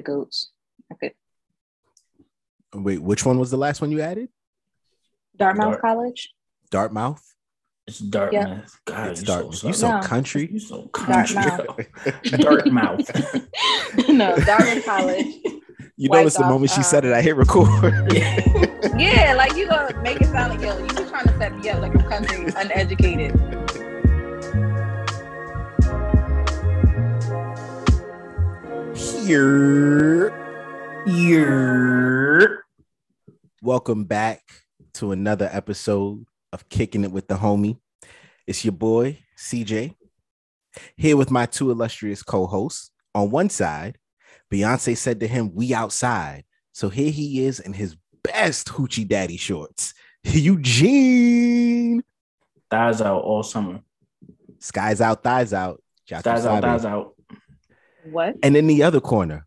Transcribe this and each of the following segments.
the goats. Okay. Wait, which one was the last one you added? Dartmouth Dart- College. Dartmouth. It's Dartmouth. God, It's you Dartmouth. so You so No. country. You so country. Dartmouth. Dartmouth. no, Dartmouth College. You Wiped notice the off, moment she said it, I uh, hit record. Yeah, like you gonna make it sound like yo, you just trying to set me up like I'm country uneducated. Here. Yeah. Welcome back to another episode of Kicking It with the Homie. It's your boy, CJ, here with my two illustrious co hosts. On one side, Beyonce said to him, We outside. So here he is in his best Hoochie Daddy shorts. Eugene. Thighs out all summer. Skies out, thighs out. Thighs out, thighs out. What? And in the other corner,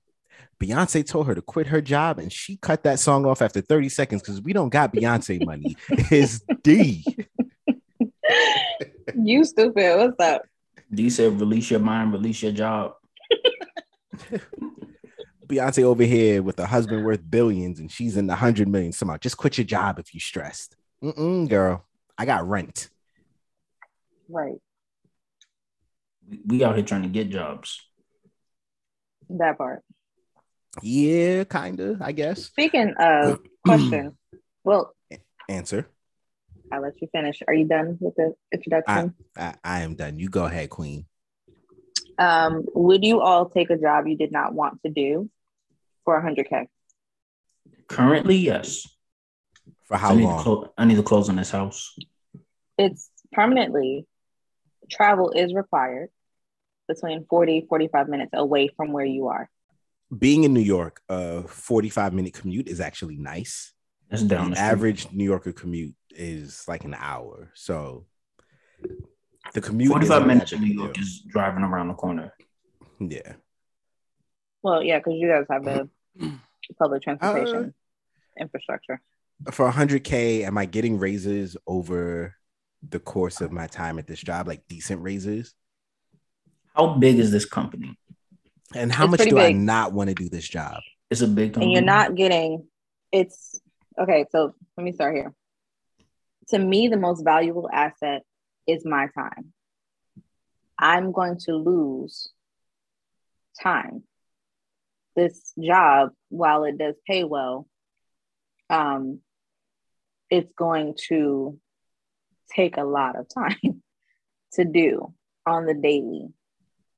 Beyonce told her to quit her job and she cut that song off after 30 seconds because we don't got Beyonce money. It's D. you stupid. What's up? D said, release your mind, release your job. Beyonce over here with a husband worth billions and she's in the hundred million somehow. Just quit your job if you stressed. Mm-mm, girl, I got rent. Right. We- We out here trying to get jobs. That part. Yeah, kinda, I guess. Speaking of question, well, Answer. I'll let you finish. Are you done with the introduction? I, I am done. You go ahead, Queen. um, would you all take a job you did not want to do for 100K? Currently, yes. For I how need, long? clo- I need to close on this house. It's permanently, travel is required between 40, 45 minutes away from where you are. Being in New York, a 45 minute commute is actually nice. That's down the the average New Yorker commute is like an hour. So the commute 45 isn't that minutes in New York deal. is driving around the corner. Yeah. Well, yeah, because you guys have the public transportation uh, infrastructure. For 100K, am I getting raises over the course of my time at this job? Like decent raises? How big is this company? And how It's much pretty do I not want to do this job? It's a big company. and you're not getting it's okay so let me start here to me the most valuable asset is my time i'm going to lose time this job while it does pay well um it's going to take a lot of time to do on the daily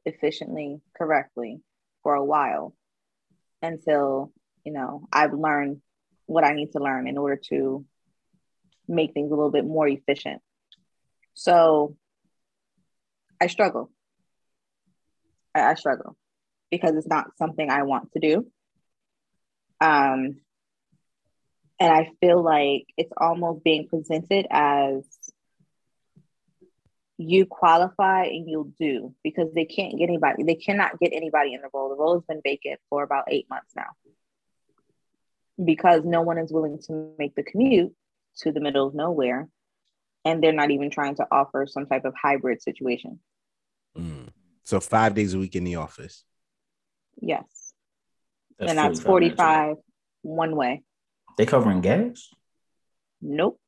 efficiently correctly for a while until you know I've learned what I need to learn in order to make things a little bit more efficient. So I struggle. I, I struggle because it's not something I want to do. Um, and I feel like it's almost being presented as you qualify and you'll do because they can't get anybody, they cannot get anybody in the role. The role has been vacant for about eight months now because no one is willing to make the commute to the middle of nowhere. And they're not even trying to offer some type of hybrid situation. Mm. So five days a week in the office. Yes. That's and that's 45 minutes away. 45 one way. They covering gas? Nope.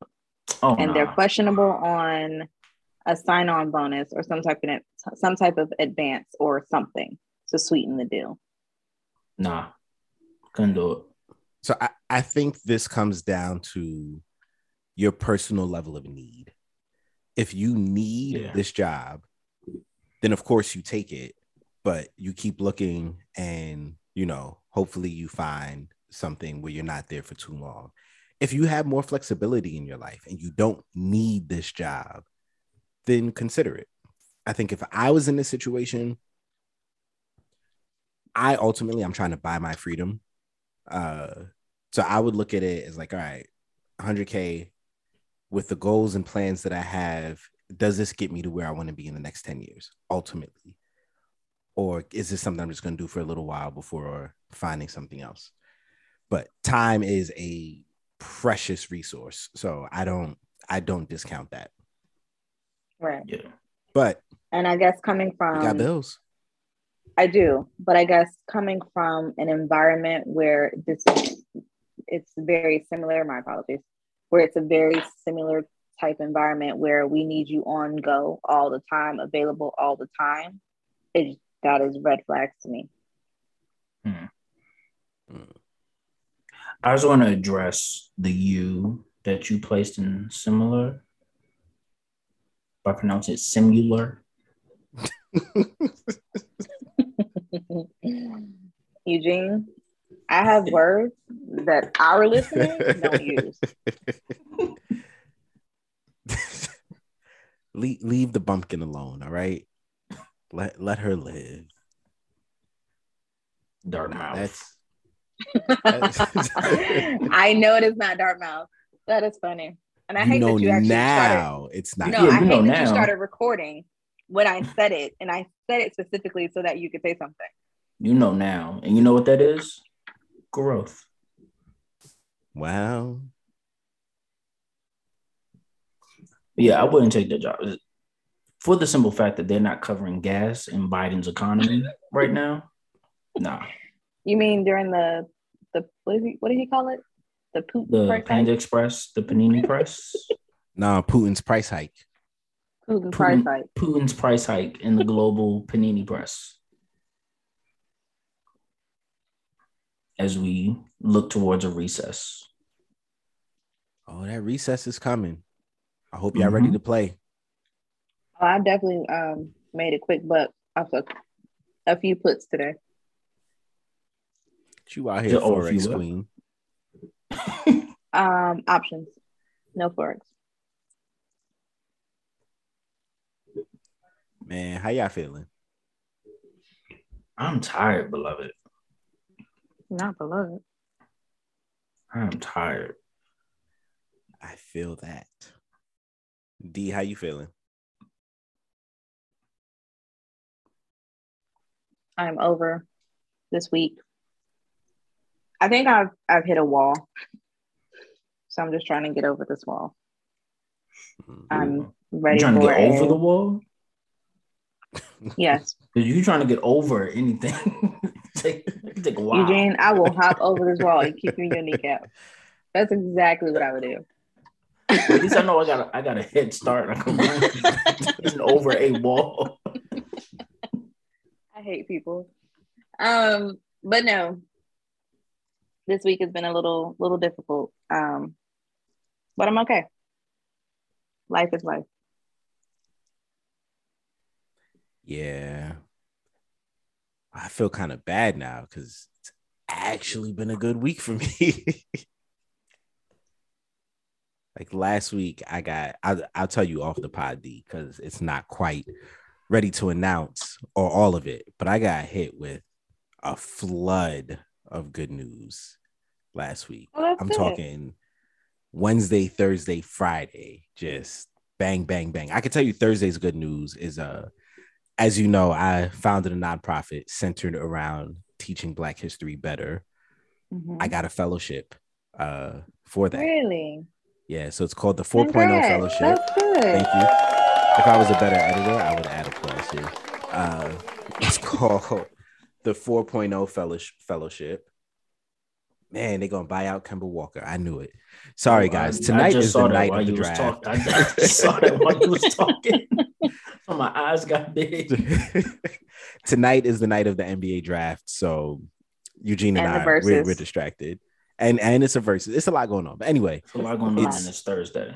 Oh, and they're questionable on a sign-on bonus or some type of some type of advance or something to sweeten the deal. Nah, couldn't do it. So I, I think this comes down to your personal level of need. If you need Yeah. this job, then of course you take it, but you keep looking and you know, hopefully you find something where you're not there for too long. If you have more flexibility in your life and you don't need this job, then consider it. I think if I was in this situation, I ultimately I'm trying to buy my freedom. Uh so I would look at it as like, all right, 100K with the goals and plans that I have, does this get me to where I want to be in the next 10 years ultimately? Or is this something I'm just going to do for a little while before finding something else? But time is a precious resource. So I don't I don't discount that. Right. Yeah. But And I guess coming we got from bills. I do, but I guess coming from an environment where this is, it's very similar. My apologies. Where it's a very similar type environment where we need you on go all the time, available all the time. It that is red flags to me. Hmm. I just want to address the you that you placed in similar. If I pronounce it similar. Eugene, I have words that our listeners don't use. leave, leave the bumpkin alone, all right? Let let her live. Dark Nah, mouth. that's I know it is not dark mouth. That is funny. And I you hate know that you actually started. now. It's not. No, Yeah, I you hate know that you started recording when I said it, and I said it specifically so that you could say something. You know now. And you know what that is? Growth. Wow. Yeah, I wouldn't take that job. For the simple fact that they're not covering gas in Biden's economy right now. Nah. You mean during the the what, is he, what did he call it? The poop The price Panda hike? Express, the Panini Press, No, Putin's price hike. Putin price hike. Putin's price hike in the global Panini Press. As we look towards a recess. Oh, that recess is coming. I hope y'all ready Mhm. to play. Oh, I definitely um made a quick buck off of a few puts today. You out here, Yeah, oh, if forex queen. Um, options, no forex. Man, how y'all feeling? I'm tired, beloved. Not beloved. I'm tired. I feel that. D, how you feeling? I'm over this week. I think I've I've hit a wall. So I'm just trying to get over this wall. Mm. I'm ready You trying to get over the wall? Yes, you trying to get over anything. take, take a while. Eugene, I will hop over this wall and kick you in your kneecap. That's exactly what I would do. At least I know I got a, I got a head start. I can run getting over a wall. I hate people. Um, but no, this week has been a little little difficult. Um, but I'm okay. Life is life. Yeah. I feel kind of bad now because it's actually been a good week for me. like last week, I got, I'll, I'll tell you off the pod D because it's not quite ready to announce or all of it, but I got hit with a flood of good news last week. Oh, I'm good. talking Wednesday, Thursday, Friday, just bang, bang, bang. I can tell you Thursday's good news is uh as you know, I founded a nonprofit centered around teaching Black history better. Mhm. I got a fellowship uh for that. Really? Yeah, so it's called the 4.0 Congrats. fellowship. That's good. Thank you. If I was a better editor, I would add applause here. Uh, it's called the 4.0 fellows- fellowship. Man, they're gonna buy out Kemba Walker. I knew it. Sorry, Oh, guys. I- I Tonight is the night of the draft. talk- I just saw that while you was talking. so my eyes got big. Tonight is the night of the NBA draft. So Eugene and, And I we're, we're distracted. And and it's a versus. It's a lot going on. But anyway, It's a lot going on It's- this Thursday.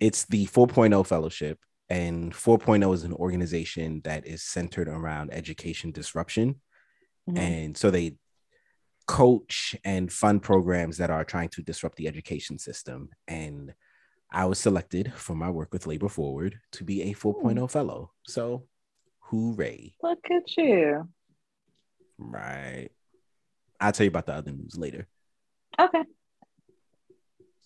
it's the 4.0 fellowship and 4.0 is an organization that is centered around education disruption Mhm. and so they coach and fund programs that are trying to disrupt the education system and i was selected for my work with labor forward to be a 4.0 fellow so hooray Look at you. right i'll tell you about the other news later Okay.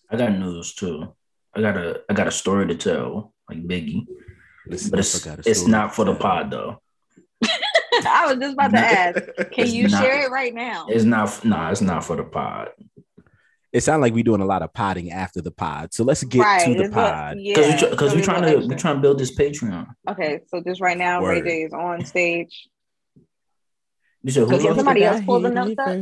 I got news too. I got a I got a story to tell, like Biggie. Listen, But it's, it's not for the pod though. I was just about to ask. Can It's you not- share it right now? It's not nah, it's not for the pod. it sounds like we're doing a lot of podding after the pod so let's get to the it's what- pod yeah, Because we're, because gonna we be a trying to we extra. trying to build this Patreon. Okay, so just right now, Ray J is on stage. You said who So can somebody else pull the notes up?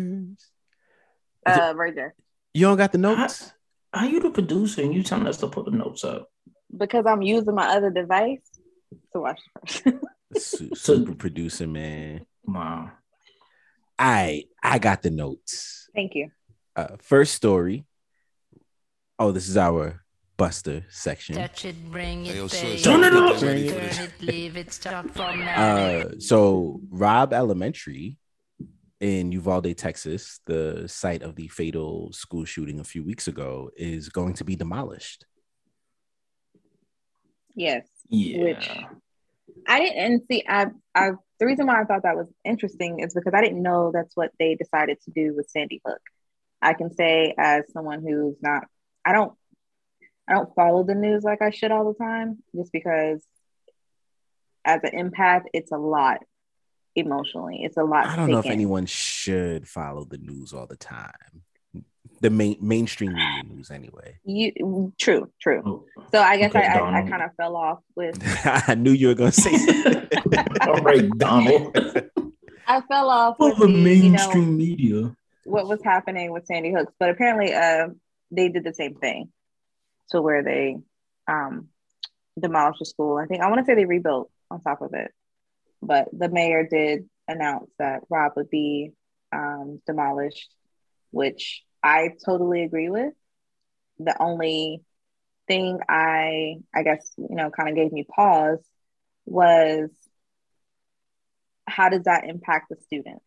Uh, right there. You don't got the notes? How you the producer and you telling us to put the notes up? Because I'm using my other device to watch it. Su- So- Super producer, man. Wow. I I got the notes. Thank you. Uh, first story. Oh, this is our Buster section. Touch it, bring it, Hey, yo, baby. sis, Turn it up. Turn Ready it, for this. turn it, leave it, start from now. Uh, so Robb Elementary in Uvalde, Texas, the site of the fatal school shooting a few weeks ago, is going to be demolished. Yes. Yeah. Which I didn't and see I I the reason why I thought that was interesting is because I didn't know that's what they decided to do with Sandy Hook. I can say as someone who's not I don't I don't follow the news like I should all the time just because as an empath it's a lot emotionally. It's a lot I don't know if in. anyone should follow the news all the time. The main mainstream media news, anyway. you true, true. Oh, So I guess Okay, I, I, I kind of fell off with I knew you were going to say something. All right, Donald. I fell off For with the the, you mainstream know, media. what was happening with Sandy Hooks, but apparently uh, they did the same thing to where they um, demolished the school. I think I want to say they rebuilt on top of it, but the mayor did announce that Robb would be um, demolished, which I totally agree with. The only thing I, I guess, you know, kind of gave me pause was how does that impact the students?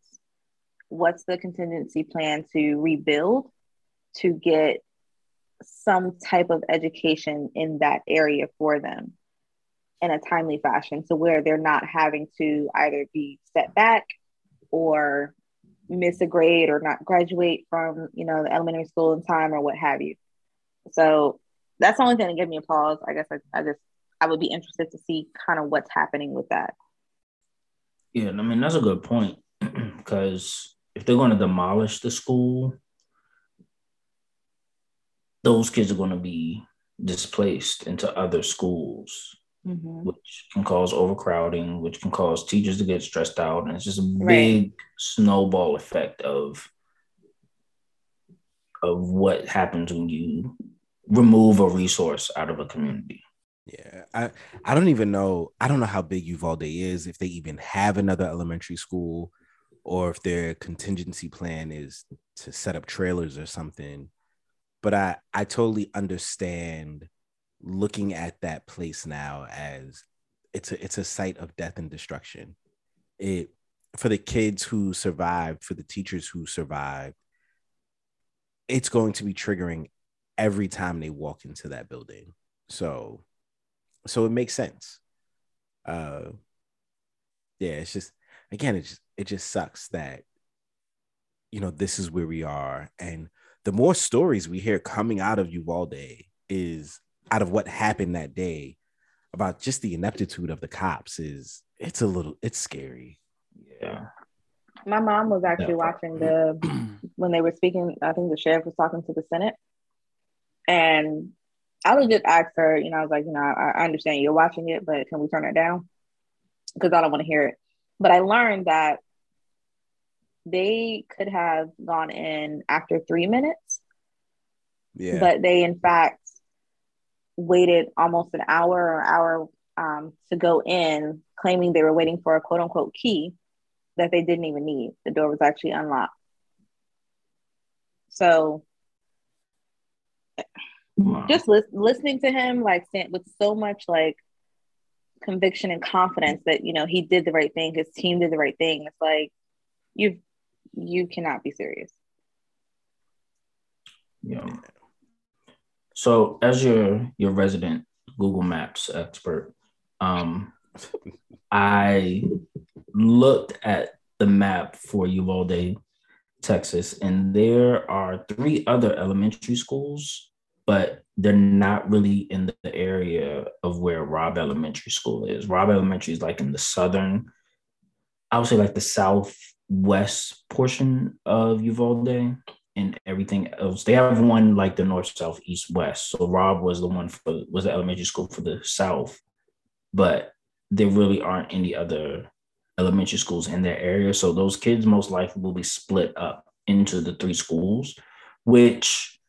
What's the contingency plan to rebuild to get some type of education in that area for them in a timely fashion to where they're not having to either be set back or miss a grade or not graduate from you know the elementary school in time or what have you so that's the only thing that gave me a pause. I guess i, I just i would be interested to see kind of what's happening with that. Yeah, I mean that's a good point because if they're going to demolish the school, those kids are going to be displaced into other schools, mm-hmm. which can cause overcrowding, which can cause teachers to get stressed out, and it's just a Right. big snowball effect of of what happens when you remove a resource out of a community. Yeah, I I don't even know. I don't know how big Uvalde is. If they even have another elementary school, or if their contingency plan is to set up trailers or something. But I I totally understand looking at that place now as it's a it's a site of death and destruction. It for the kids who survived, for the teachers who survived, it's going to be triggering every time they walk into that building. So so it makes sense. Uh yeah, it's just again, it just it just sucks that you know this is where we are. And the more stories we hear coming out of Uvalde is out of what happened that day about just the ineptitude of the cops is it's a little it's scary. Yeah. my mom was actually Yeah. watching the when they were speaking i think the sheriff was talking to the senate and i would just ask her you know i was like you know i, I understand you're watching it but can we turn it down? Because i don't want to hear it. But i learned that they could have gone in after three minutes. Yeah. but they in fact waited almost an hour or hour um, to go in claiming they were waiting for a quote unquote key that they didn't even need. The door was actually unlocked. So Wow. just lis- listening to him like with so much like conviction and confidence that you know he did the right thing his team did the right thing it's like you you cannot be serious Yeah. So, as your your resident Google Maps expert, um, I looked at the map for Uvalde, Texas, and there are three other elementary schools, but they're not really in the area of where Robb Elementary School is. Robb Elementary is like in the southern, I would say like the southwest portion of Uvalde and everything else. They have one like the north, south, east, west. So Robb was the one for was the elementary school for the south, but there really aren't any other elementary schools in that area. So those kids most likely will be split up into the three schools, which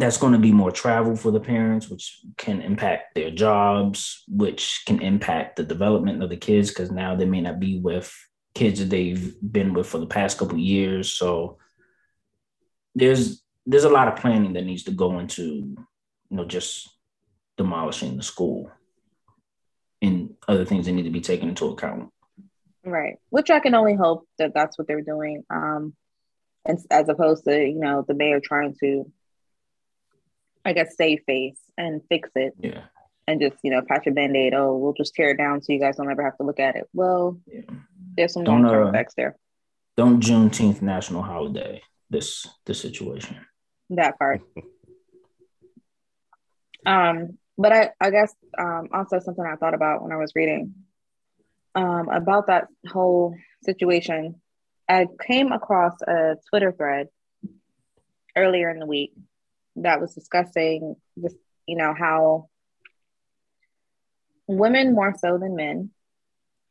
that's going to be more travel for the parents, which can impact their jobs, which can impact the development of the kids because now they may not be with kids that they've been with for the past couple years. So there's there's a lot of planning that needs to go into you know just demolishing the school and other things that need to be taken into account. Right. Which I can only hope that that's what they're doing. Um, and as opposed to you know the mayor trying to I guess, save face and fix it. Yeah. And just, you know, patch a band aid. Oh, we'll just tear it down so you guys don't ever have to look at it. Well, yeah. there's some long term uh, effects there. Don't Juneteenth national holiday this this situation. That part. um, but I, I guess um also something I thought about when I was reading um about that whole situation. I came across a Twitter thread earlier in the week that was discussing just you know how women more so than men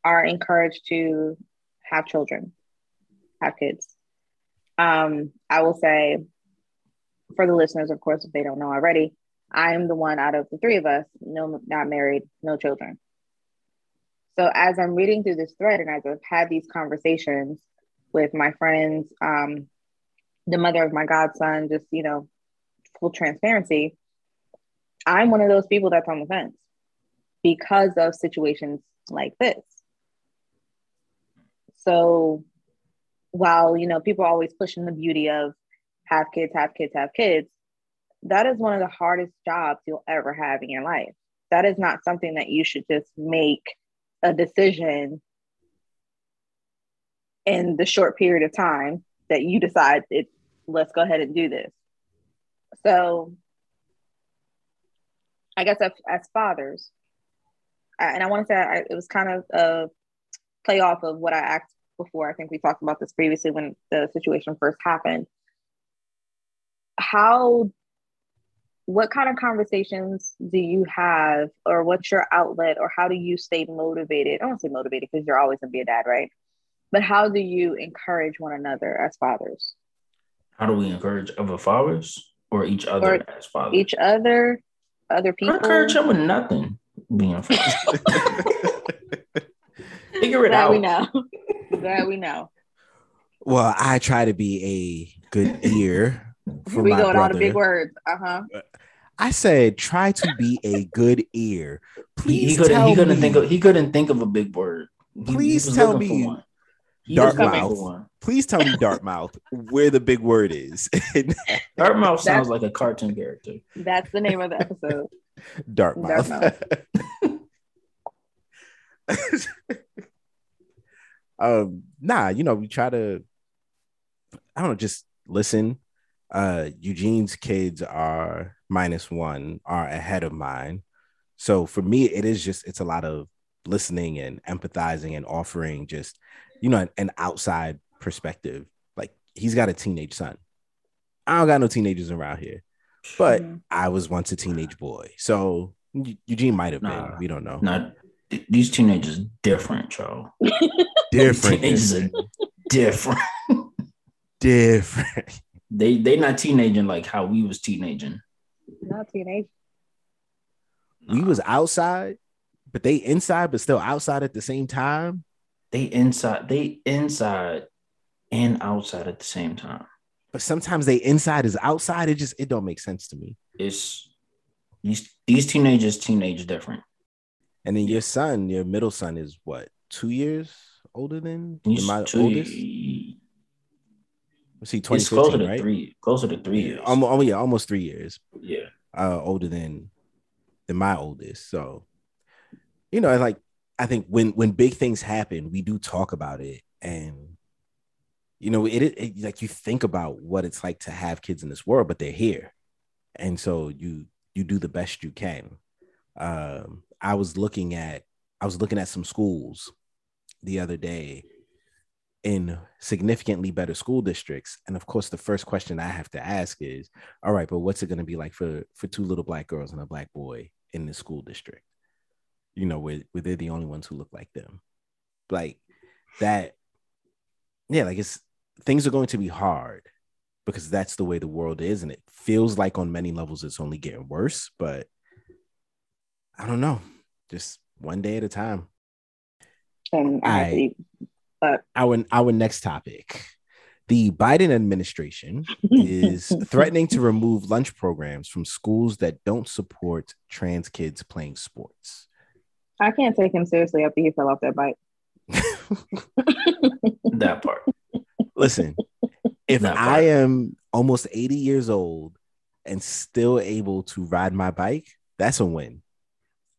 are encouraged to have children, have kids. Um, I will say for the listeners, of course, if they don't know already, I am the one out of the three of us, no, not married, no children. So as I'm reading through this thread and as I've had these conversations with my friends, um, the mother of my godson, just you know, full transparency, I'm one of those people that's on the fence because of situations like this. So while you know people are always pushing the beauty of have kids, have kids, have kids, that is one of the hardest jobs you'll ever have in your life. That is not something that you should just make a decision in the short period of time that you decide it let's go ahead and do this so I guess as, as fathers, and I want to say I, it was kind of a play off of what I asked before. I think we talked about this previously when the situation first happened. How, what kind of conversations do you have, or what's your outlet, or how do you stay motivated? I don't say motivated because you're always going to be a dad, right? But how do you encourage one another as fathers? How do we encourage other fathers? Or each other or as fathers? Each other, other people. I encourage him with nothing being father. Figure it that out. we know. that we know. Well, I try to be a good ear for we my going brother. all the big words. Uh huh. I said, try to be a good ear. Please he, he couldn't. tell He couldn't me, think of. He couldn't think of a big word. Please he was tell me, Dartmouth. one. Please tell me, Dartmouth, where the big word is. Dartmouth sounds like a cartoon character. That's the name of the episode. Dartmouth. um, nah, you know, we try to, I don't know, just listen. Uh, Eugene's kids are minus one, are ahead of mine. So for me, it is just, it's a lot of listening and empathizing and offering just, you know, an, an outside perspective. Like he's got a teenage son. I don't got no teenagers around here, but Mhm. I was once a teenage boy. So Eu- Eugene might have Nah. been. We don't know. Not th- these teenagers different, Joe. Different. Teenagers are different. different. They they not teenaging like how we was teenaging. Not teenage. We was outside, but they inside, but still outside at the same time. They inside. They inside and outside at the same time. But sometimes they inside is outside. It just it don't make sense to me. It's these these teenagers teenage different. And then your son, your middle son, is what two years older than, He's my two- oldest. Was he twenty closer to Right? three. Closer to three years. Almost, oh yeah, almost three years. yeah. uh older than than my oldest so you know like i think when when big things happen we do talk about it and you know it, it like you think about what it's like to have kids in this world but they're here. And so you you do the best you can. Um i was looking at i was looking at some schools the other day in significantly better school districts. And of course the first question i have to ask is all right but what's it going to be like for for two little black girls and a black boy in the school district you know where, where they're the only ones who look like them like that. Yeah, like it's things are going to be hard because that's the way the world is, and it feels like on many levels it's only getting worse. But I don't know, just one day at a time. And I have I- eat. But Our our next topic. The Biden administration is threatening to remove lunch programs from schools that don't support trans kids playing sports. I can't take him seriously after he fell off that bike. That part. Listen, if part. I am almost 80 years old and still able to ride my bike, that's a win.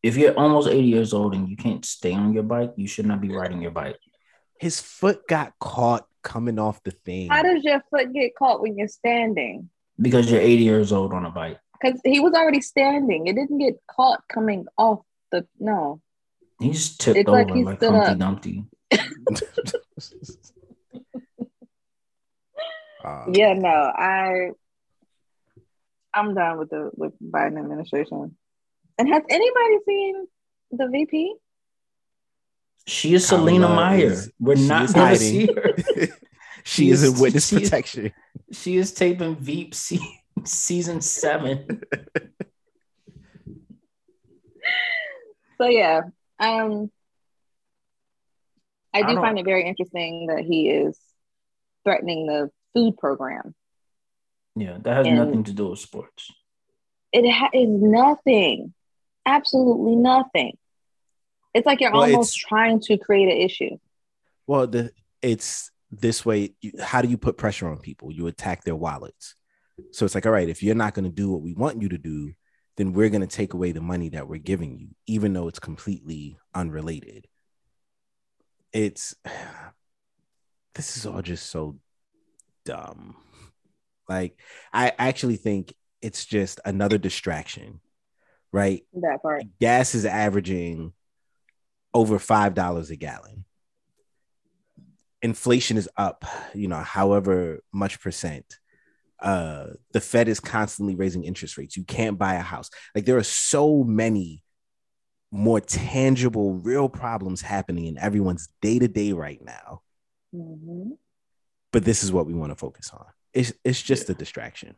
If you're almost 80 years old and you can't stay on your bike, you should not be riding your bike. His foot got caught coming off the thing. How does your foot get caught when you're standing? Because you're 80 years old on a bike. Because he was already standing. It didn't get caught coming off the no. He just tipped It's over like like, he Humpty up. Dumpty. Uh, Yeah, no, I I'm done with the with Biden administration. And has anybody seen the VP? She is Kamala Selina Meyer. is- We're not going to hiding. see her. she She is in witness she is- protection. She is taping Veep se- season seven. So yeah, um I I do don't- find it very interesting that he is threatening the food program. Yeah, that has And- nothing to do with sports. It ha- is nothing, absolutely nothing. It's like you're Well, almost trying to create an issue. Well, the it's this way. You, how do you put pressure on people? You attack their wallets. So it's like, all right, if you're not going to do what we want you to do, then we're going to take away the money that we're giving you, even though it's completely unrelated. It's this is all just so dumb. Like, I actually think it's just another distraction, right? That part. gas is averaging over five dollars a gallon. Inflation is up, you know, however much percent. Uh, the Fed is constantly raising interest rates. You can't buy a house. Like there are so many more tangible, real problems happening in everyone's day to day right now. Mhm. But this is what we want to focus on. It's it's just a distraction.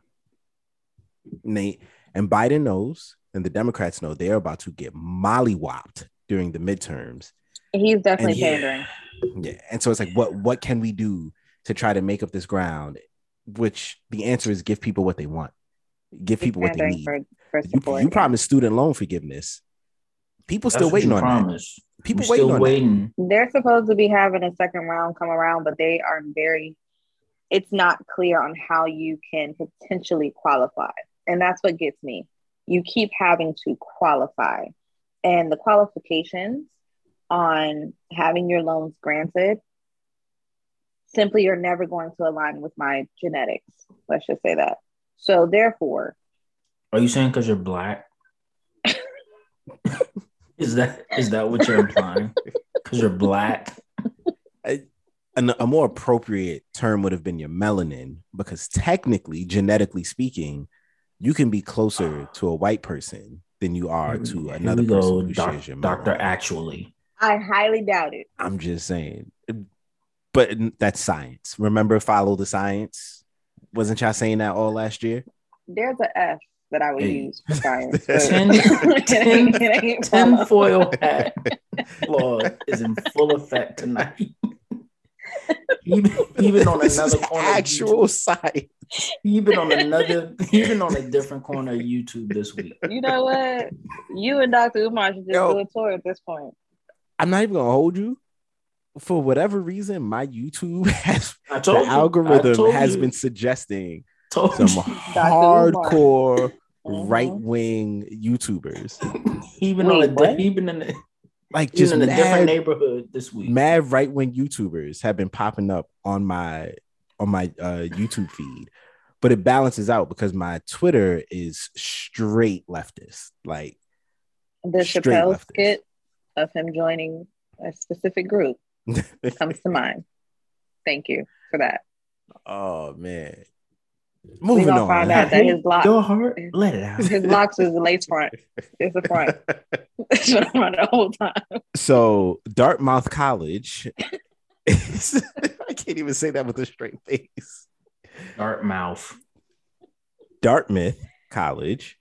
And, they, and Biden knows, and the Democrats know they're about to get mollywopped during the midterms. He's definitely And yeah. Yeah. And so it's like, what what can we do to try to make up this ground? Which the answer is give people what they want. Give people what they need. for, for You, support. you promised student loan forgiveness. People That's still what waiting you on that. People waiting still on waiting. They're supposed to be having a second round come around, but they are very, it's not clear on how you can potentially qualify. And that's what gets me. You keep having to qualify. And the qualifications on having your loans granted simply are never going to align with my genetics. Let's just say that. So, therefore, Are you saying because you're black? is that is that what you're implying? Because you're black. An, a more appropriate term would have been your melanin, because technically, genetically speaking, you can be closer to a white person than you are to Here another we go, person who doc- shares your Doctor. Actually, I highly doubt it. I'm just saying, but that's science. Remember, follow the science. Wasn't y'all saying that all last year? There's a F that I would Hey. use for science. but Tin- it ain't- it tinfoil hat law is in full effect tonight. even, even on this another is corner, of actual YouTube, science. even on another, even on a different corner of YouTube this week. You know what? You and Dr. Umar should just Yo. do a tour at this point. I'm not even gonna hold you. For whatever reason, my YouTube has the you, algorithm has you, been suggesting some hardcore Mhm. right wing YouTubers, even Wait, on a, what? even in a, like even just in a different neighborhood this week. mad right wing YouTubers have been popping up on my on my uh, YouTube feed, but it balances out because my Twitter is straight leftist. Like The Chappelle leftist. skit of him joining a specific group comes to mind. Thank you for that. oh man, we Moving gonna on. find out that his lock, Your heart, let it out. his locks is the lace front. It's the front. It's the front the whole time. so Dartmouth College. is- I can't even say that with a straight face. Dartmouth. Dartmouth College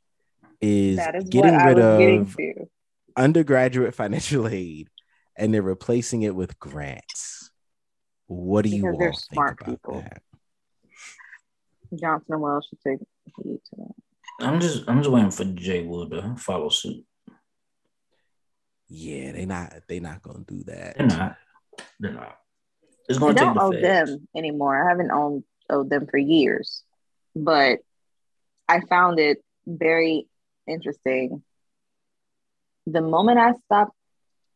is That is getting rid was getting of undergraduate financial aid and they're replacing it with grants. What do you Because all they're think smart about people. that? Johnson and Wales should take heed to that. I'm just I'm just waiting for Jay Wood to follow suit. Yeah, they not they not gonna do that. They're not. They're not. It's I going to take don't the owe feds. them anymore. I haven't owned owed them for years, but I found it very interesting. The moment I stopped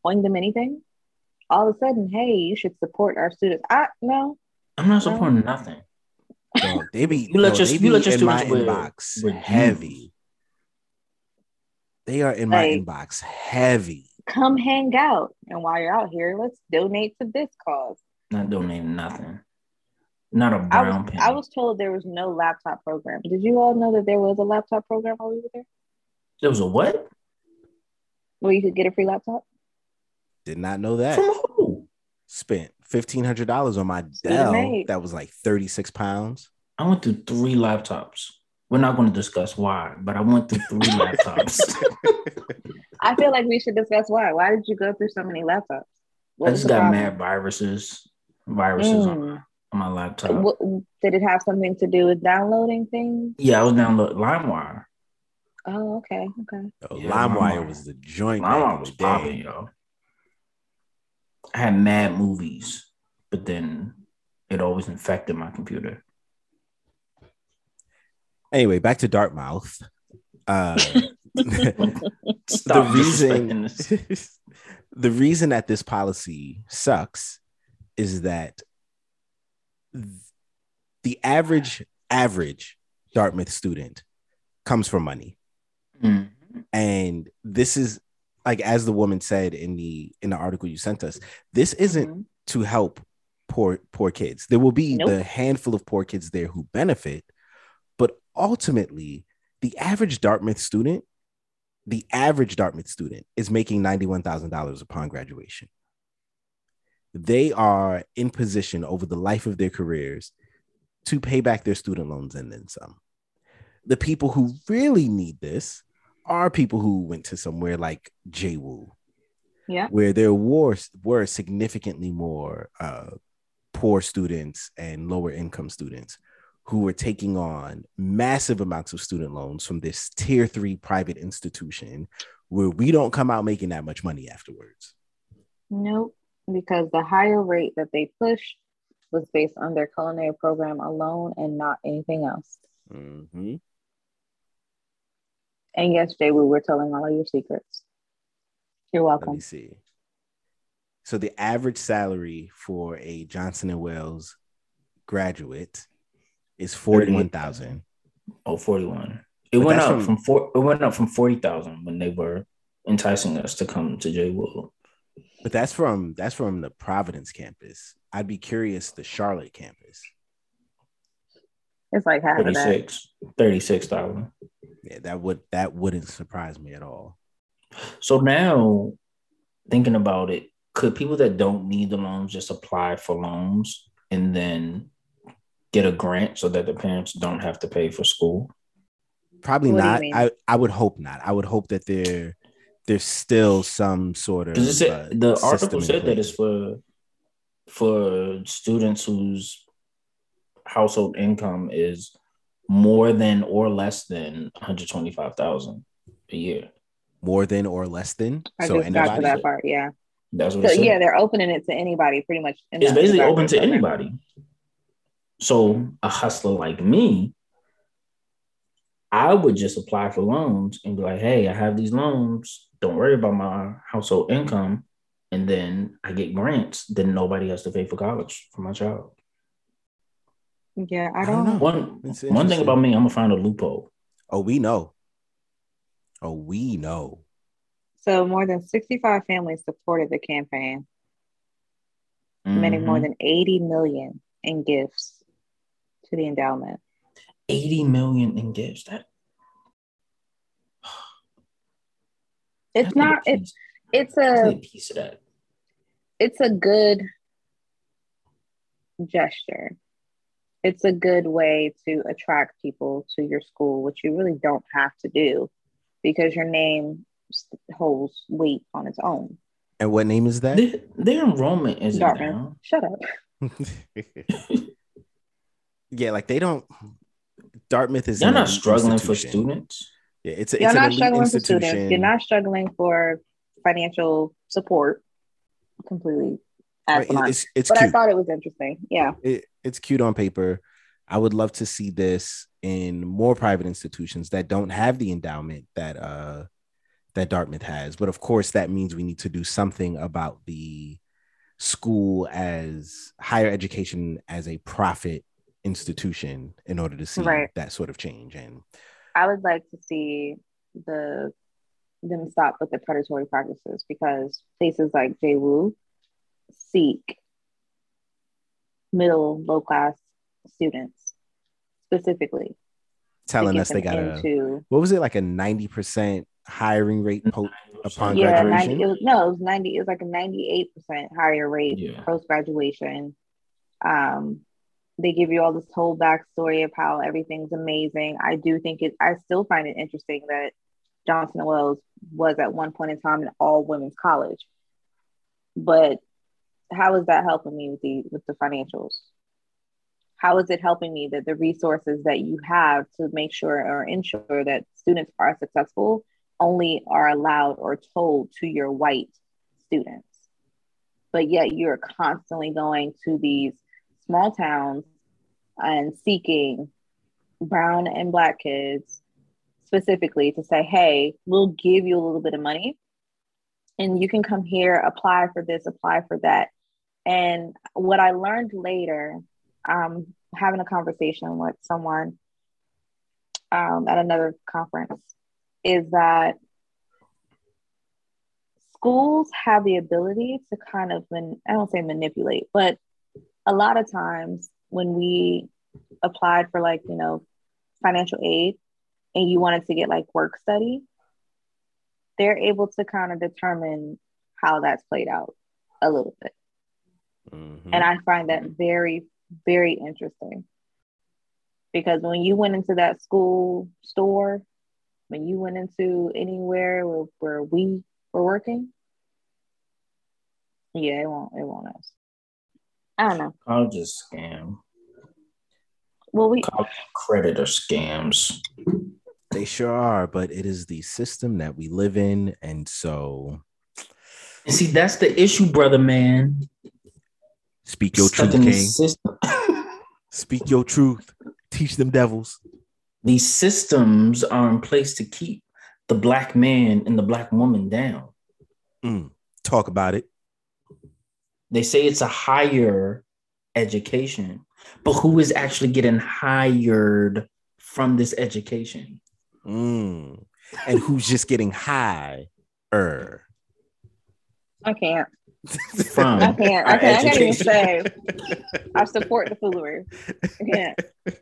owing them anything, all of a sudden, hey, you should support our students. I no, I'm not supporting nothing. Dog, they be You let no, your- they you be let your in my students with- inbox with heavy. They are in my Like- inbox heavy. come hang out, and while you're out here, let's donate to this cause. Not donating nothing. Not a I brown was pen. I was told there was no laptop program. Did you all know that there was a laptop program while we were there, there was a what? where you could get a free laptop? Did not know that. From who? Spent fifteen hundred dollars on my Student Dell. That was like thirty six pounds. I went through three laptops. We're not going to discuss why, but I went through three laptops. I feel like we should discuss why. Why did you go through so many laptops? What I was just got problem? mad viruses, viruses on, Mm. on my laptop. What, did it have something to do with downloading things? Yeah, I was downloading LimeWire. Oh, okay, okay. Yo, Yeah, LimeWire LimeWire. was the joint. back LimeWire was the day. popping, yo. I had mad movies, but then it always infected my computer. Anyway, back to Dartmouth. Uh, the reason the reason that this policy sucks is that the average average Dartmouth student comes from money. Mm. and this is like as the woman said in the in the article you sent us this isn't Mhm. to help poor poor kids there will be Nope. the handful of poor kids there who benefit but ultimately the average dartmouth student the average dartmouth student is making $91000 upon graduation they are in position over the life of their careers to pay back their student loans and then some the people who really need this are people who went to somewhere like JWU, Yeah. where there were, were significantly more uh, poor students and lower income students who were taking on massive amounts of student loans from this tier three private institution where we don't come out making that much money afterwards. Nope, because the higher rate that they pushed was based on their culinary program alone and not anything else. Mhm. And yes, Jay, we were telling all of your secrets. You're welcome. Let welcome. me see. So the average salary for a Johnson and Wales graduate is forty-one thousand. Oh, 41. It But went up from- from, four. It went up from forty thousand when they were enticing us to come to J. Wood. But that's from that's from the Providence campus. I'd be curious the Charlotte campus. It's like half of that. 36 36,000. Yeah, that would that wouldn't surprise me at all. So now, thinking about it, could people that don't need the loans just apply for loans and then get a grant so that the parents don't have to pay for school? Probably What not. I I would hope not. I would hope that there there's still some sort of it said uh, the article in said that it's for for students whose household income is more than or less than 125,000 a year. more than or less than. I so just got to that part. Yeah. That's what So yeah, they're opening it to anybody pretty much. in it's basically open to program. anybody. So a hustler like me, I would just apply for loans and be like, "Hey, I have these loans. Don't worry about my household income." And then I get grants. Then nobody has to pay for college for my child. Yeah, I I don't don't. know. One one thing about me, I'm gonna find a loophole. Oh, we know. Oh, we know. So more than 65 families supported the campaign, many more Mhm. than 80 million in gifts to the endowment. 80 million in gifts. That It's I'll not. It's it's a a piece of that. it's a good gesture. It's a good way to attract people to your school, which you really don't have to do because your name holds weight on its own. And what name is that? Their, their enrollment isn't Dartmouth. down. Shut up. yeah, like they don't. Dartmouth is Y'all an not struggling for students. Yeah, it's a, You're it's not elite struggling for students. You're not struggling for financial support. Completely Right, it's it's but I thought it was interesting. Yeah. it, it's cute on paper. I would love to see this in more private institutions that don't have the endowment that uh that Dartmouth has. But of course, that means we need to do something about the school as higher education as a profit institution in order to see Right. that sort of change. And I would like to see the them stop with the predatory practices because places like JWU seek middle low class students specifically telling get us they them got a into what was it like a 90% hiring rate po- upon yeah graduation? 90 it was no it was 90 it was like a 98 percent higher rate Yeah. post graduation um they give you all this whole backstory of how everything's amazing i do think it i still find it interesting that Johnson and Wales was at one point in time an all women's college but how is that helping me with the with the financials? How is it helping me that the resources that you have to make sure or ensure that students are successful only are allowed or told to your white students? But yet you're constantly going to these small towns and seeking brown and black kids specifically to say hey we'll give you a little bit of money and you can come here apply for this apply for that and what i learned later um, having a conversation with someone um, at another conference is that schools have the ability to kind of, man- I don't say manipulate, but a lot of times when we applied for like, you know, financial aid and you wanted to get like work study, they're able to kind of determine how that's played out a little bit. Mhm. And I find that very, very interesting. Because when you went into that school store, when you went into anywhere where, where we were working, yeah, it won't it won't us. I don't know. College is scam. Well, we College credit are scams. They sure are, but it is the system that we live in. And so And see, that's the issue, brother man. Speak your Stuck truth, in King. system. Speak your truth. Teach them devils. These systems are in place to keep the black man and the black woman down. Mm. Talk about it. They say it's a higher education, but who is actually getting hired from this education? Mm. And who's just getting high? Er. I can't. From I can't. I can't, I can't even say I support the foolery. I can't.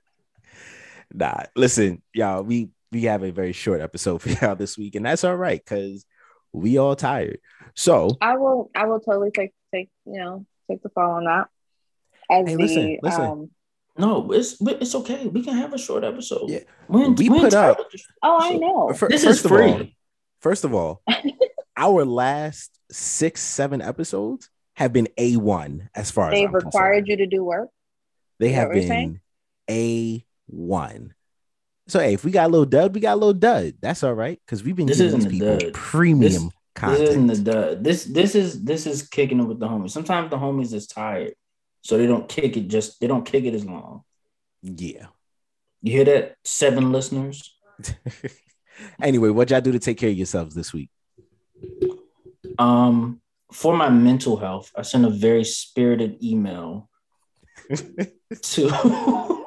Nah, listen, y'all. We we have a very short episode for y'all this week, and that's all right because we all tired. So I will I will totally take take you know take the fall on that. As Hey, the listen, listen. um No, it's it's okay. We can have a short episode. Yeah. We're, We we're put up- oh I know. fir- This first is of free. all, first of all, our last six seven episodes have been a one as far as They've required concerned. you to do work. They have what you're saying? been a one. So hey, if we got a little dud, we got a little dud. That's all right because we've been This giving isn't these people dud. premium This isn't the dud. This this is this is kicking it with the homies. Sometimes the homies is tired, so they don't kick it. Just they don't kick it as long. yeah. You hear that? Seven listeners. anyway, what y'all do to take care of yourselves this week? Um, for my mental health, I sent a very spirited email to.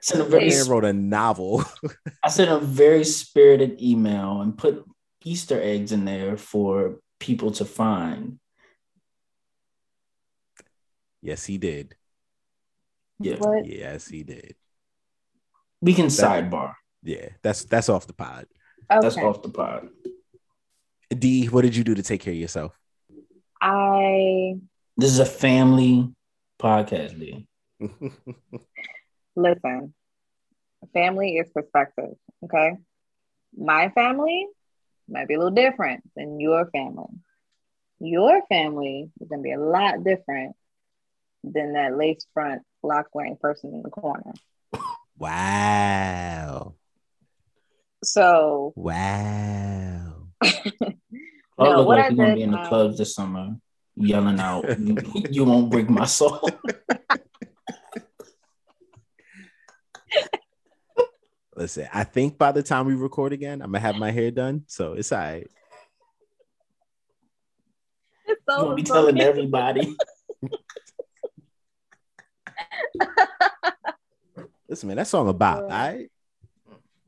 sent a very Man wrote a novel. I sent a very spirited email and put Easter eggs in there for people to find. yes, he did. Yeah. What Yes, he did. We can sidebar. Yeah, that's that's off the pod. That's off the pod. D, what did you do to take care of yourself? I This is a family podcast, D. listen. Family is perspective. Okay. My family might be a little different than your family. Your family is gonna be a lot different than that lace front lock wearing person in the corner. wow. So Wow. Claude No, look what like I he's gonna be in the um, clubs this summer, yelling out, "You, you won't break my soul." Listen, I think by the time we record again, I'm gonna have my hair done. So it's all right. it's You so won't be telling everybody. Listen, man, that song about, all Yeah. right?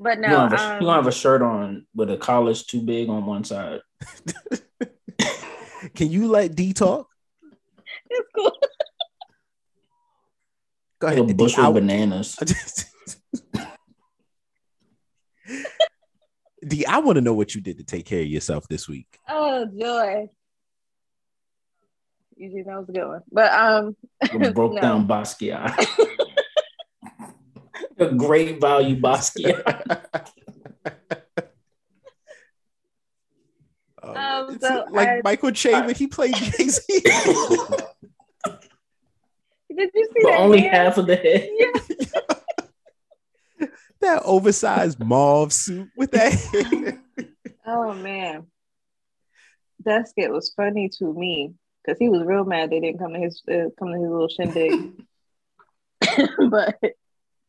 But You're no, gonna, have a, um, you're gonna have a shirt on with a collar's too big on one side. Can you let D talk? it's cool. Go Like ahead. a D, bushel I- of bananas. D, I want to know what you did to take care of yourself this week. Oh joy. Usually that was a good one. But um broke No. down Basquiat. A great value Basquiat. Oh, Um, so like I- Michael Che when he played Jay Z. did you see but that only hair? half of the head. that oversized mauve suit with that. hair. Oh man. That skit was funny to me because he was real mad they didn't come to his uh, come to his little shindig. but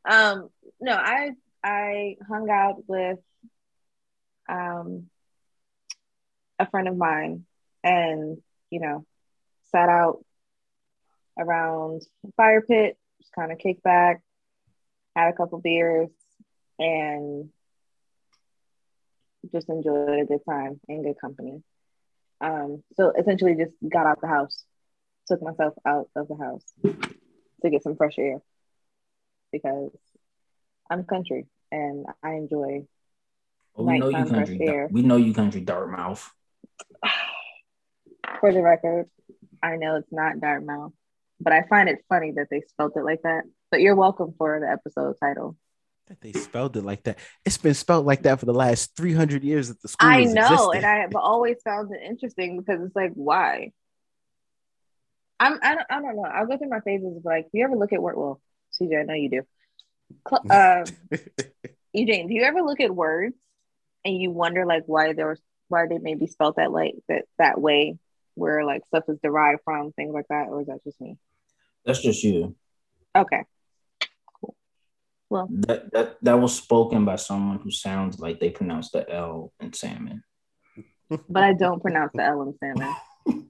um no, I I hung out with um a friend of mine and you know sat out around the fire pit, just kind of kicked back, had a couple beers, and just enjoyed a good time and good company. Um, so essentially, just got out the house, took myself out of the house to get some fresh air because I'm country and I enjoy. Well, we know you country. air. We know you country Dartmouth. For the record, I know it's not Dartmouth, but I find it funny that they spelled it like that. But you're welcome for the episode title. that they spelled it like that. It's been spelled like that for the last 300 years at the school I know, existed. and I have always found it interesting because it's like, why? I'm, I don't, I don't know. I go through my phases of like, you ever look at word? Well, CJ, I know you do. Cl- Uh, Eugene, do you ever look at words and you wonder like why there was why they may be spelled that like that that way, where like stuff is derived from things like that, or is that just me? That's just you. Okay, cool. Well, That that that was spoken by someone who sounds like they pronounce the L in salmon. but I don't pronounce the L in salmon,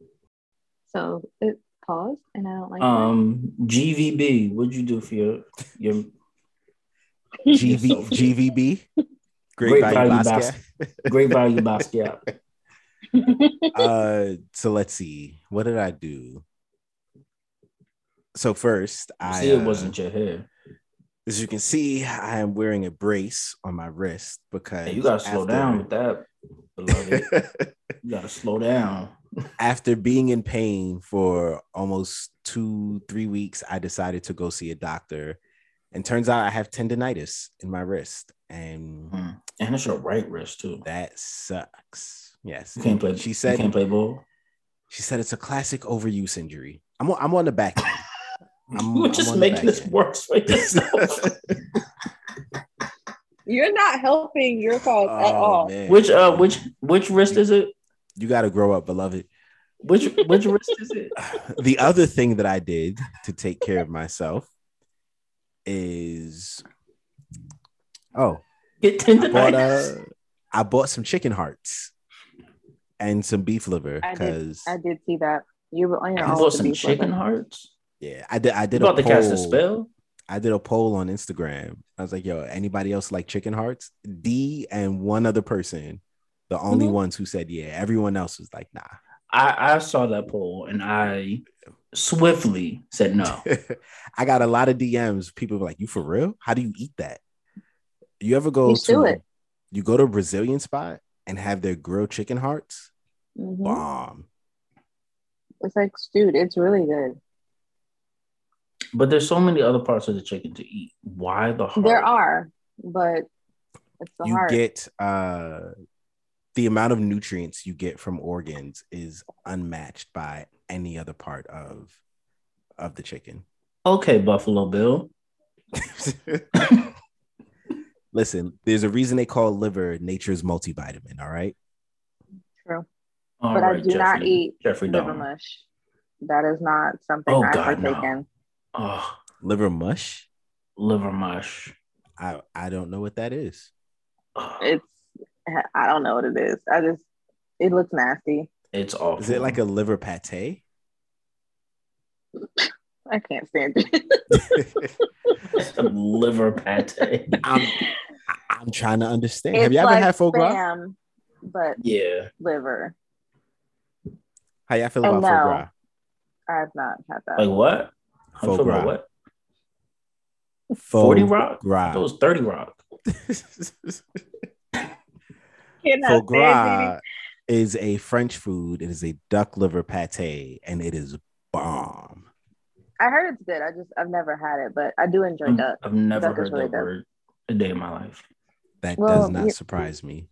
so it paused, and I don't like that. Um, GVB. What'd you do for your your GV, GVB. Great, Great value, value Basquiat. great value Basquiat? uh, so let's see. What did I do? So first, I See, it uh, wasn't your hair. as you can see, I am wearing a brace on my wrist because Hey, you gotta slow after- down with that, beloved. you gotta slow down. After being in pain for almost two, three weeks, I decided to go see a doctor. And turns out I have tendonitis in my wrist. And Mm. And it's your right wrist too. that sucks. Yes. You can't play. She you said can't play ball. she said it's a classic overuse injury. I'm on, I'm on the back end. I'm- You're I'm just making this end. worse for yourself. You're not helping your cause at Oh, all. man. which uh which which wrist is it? You got to grow up, beloved. Which which wrist is it? the other thing that I did to take care of myself is oh, Get I bought tendonitis. uh, I bought some chicken hearts and some beef liver I did. because I did see that you were on your You own. bought some chicken flippant. hearts. yeah, I did. I You did a about to cast a spell? I did a poll on Instagram. I was like, "Yo, anybody else like chicken hearts?" D and one other person, the only Mhm. ones who said yeah. Everyone else was like, "Nah." I, I saw that poll and I swiftly said no. I got a lot of DMs. People were like, "You for real? How do you eat that?" You ever go You to it. you go to a Brazilian spot and have their grilled chicken hearts? Mhm. Bomb. It's like stewed. It's really good. But there's so many other parts of the chicken to eat. Why the heart? There are, but it's the you heart. get uh the amount of nutrients you get from organs is unmatched by any other part of of the chicken. Okay, Buffalo Bill. Listen, there's a reason they call liver nature's multivitamin, all right? True. All but I right, do not eat Jeffrey liver Dahmer. mush. That is not something Oh, I God, partake no. in. Oh, Liver mush? liver mush. I I don't know what that is. It's I don't know what it is. I just it looks nasty. it's awful. Is it like a liver pate? I can't stand it. liver pate? I'm I'm trying to understand. it's Have you ever like had foie gras? spam, but Yeah. liver. How y'all feel And about foie gras? I've not had that. Like what? How you Faux about gras. what? Faux 40 Rock? I gras. thought it was 30 Rock. Cannot Foie gras is a French food. It is a duck liver pate, and it is bomb. I heard it's good. I just I've never had it, but I do enjoy I'm- duck. I've never Duck heard really that good. word a day in my life. That Well, does not you- surprise me.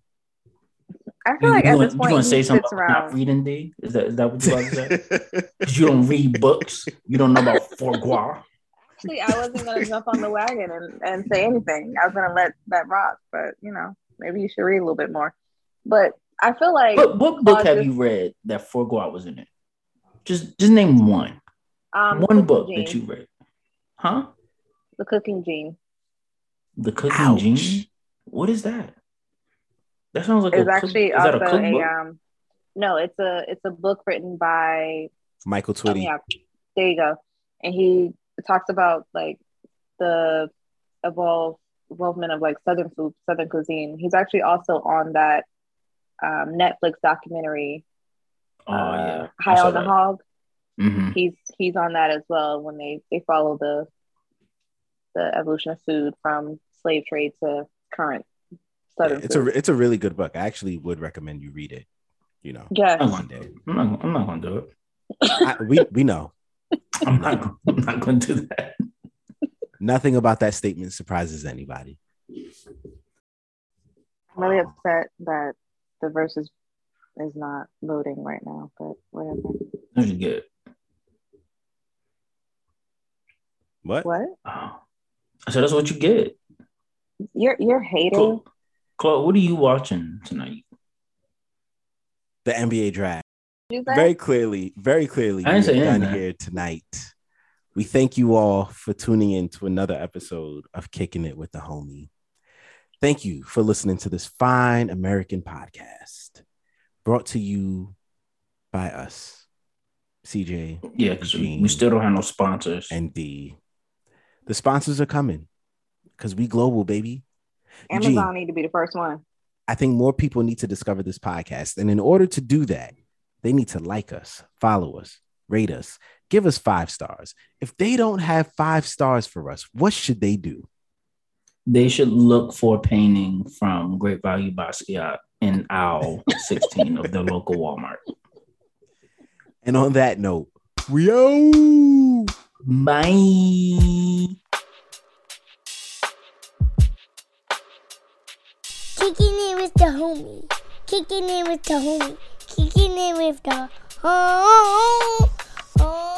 I feel like you at gonna, this you point gonna say something sits about not reading, D? Is that is that what you about to say? Because you don't read books. You don't know about foie gras. Actually, I wasn't gonna jump on the wagon and, and say anything. I was gonna let that rock, but you know, maybe you should read a little bit more. But I feel like What, what book have just- you read that foie gras was in it? Just just name one. um, one book Gene, that you read. Huh? the cooking gene The Cooking Ouch. Gene? What is that? That sounds like is a cook- actually is that also a a, um no, it's a it's a book written by Michael oh, Twitty. yeah, there you go. And he talks about like the evolve involvement of like southern food, southern cuisine. He's actually also on that um, Netflix documentary oh uh, yeah. High saw on the that. Hog. Mhm. He's he's on that as well when they they follow the the evolution of food from slave trade to current southern It's a it's a really good book. I actually would recommend you read it. You know, yeah. I'm one not, day. I'm not, I'm not gonna do it. I, we we know I'm not I'm not gonna do that. Nothing about that statement surprises anybody. I'm really upset that the verse is is not loading right now, but whatever. That was good. What? What? Oh. I said that's what you get. You're you're hating. Claude, Claude, what are you watching tonight? The NBA draft. Very clearly, very clearly, I didn't we're done anything. here tonight. We thank you all for tuning in to another episode of Kicking It with the Homie. Thank you for listening to this fine American podcast brought to you by us, CJ Yeah, because we, we still don't have no sponsors. and D. The sponsors are coming because we global, baby. Amazon Eugene. need to be the first one. I think more people need to discover this podcast. And in order to do that, they need to like us, follow us, rate us, give us five stars. If they don't have five stars for us, what should they do? they should look for a painting from Great Value Basquiat in aisle 16 of the local Walmart. And on that note, we out. Bye. Kicking it with the homie. Kicking it with the homie. Kicking it with the homie. Oh.